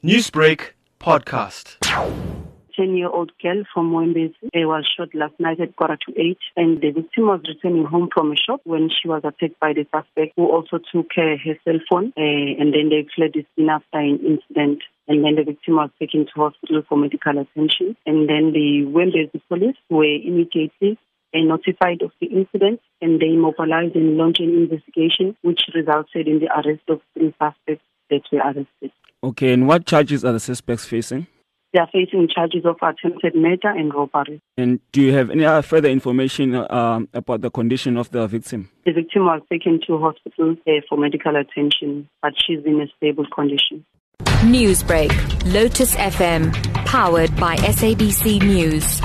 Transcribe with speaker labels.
Speaker 1: Newsbreak podcast.
Speaker 2: 10 year old girl from Mwembezi uh, was shot last night at quarter to 8 and the victim was returning home from a shop when she was attacked by the suspect who also took uh, her cell phone uh, and then they fled the scene after an incident and then the victim was taken to hospital for medical attention and then the Mwembezi police were immediately uh, notified of the incident and they mobilized and launched an investigation which resulted in the arrest of three suspects that were arrested.
Speaker 3: Okay, and what charges are the suspects facing?
Speaker 2: They are facing charges of attempted murder and robbery.
Speaker 3: And do you have any other further information um, about the condition of the victim?
Speaker 2: The victim was taken to hospital uh, for medical attention, but she's in a stable condition.
Speaker 4: Newsbreak, Lotus FM, powered by SABC News.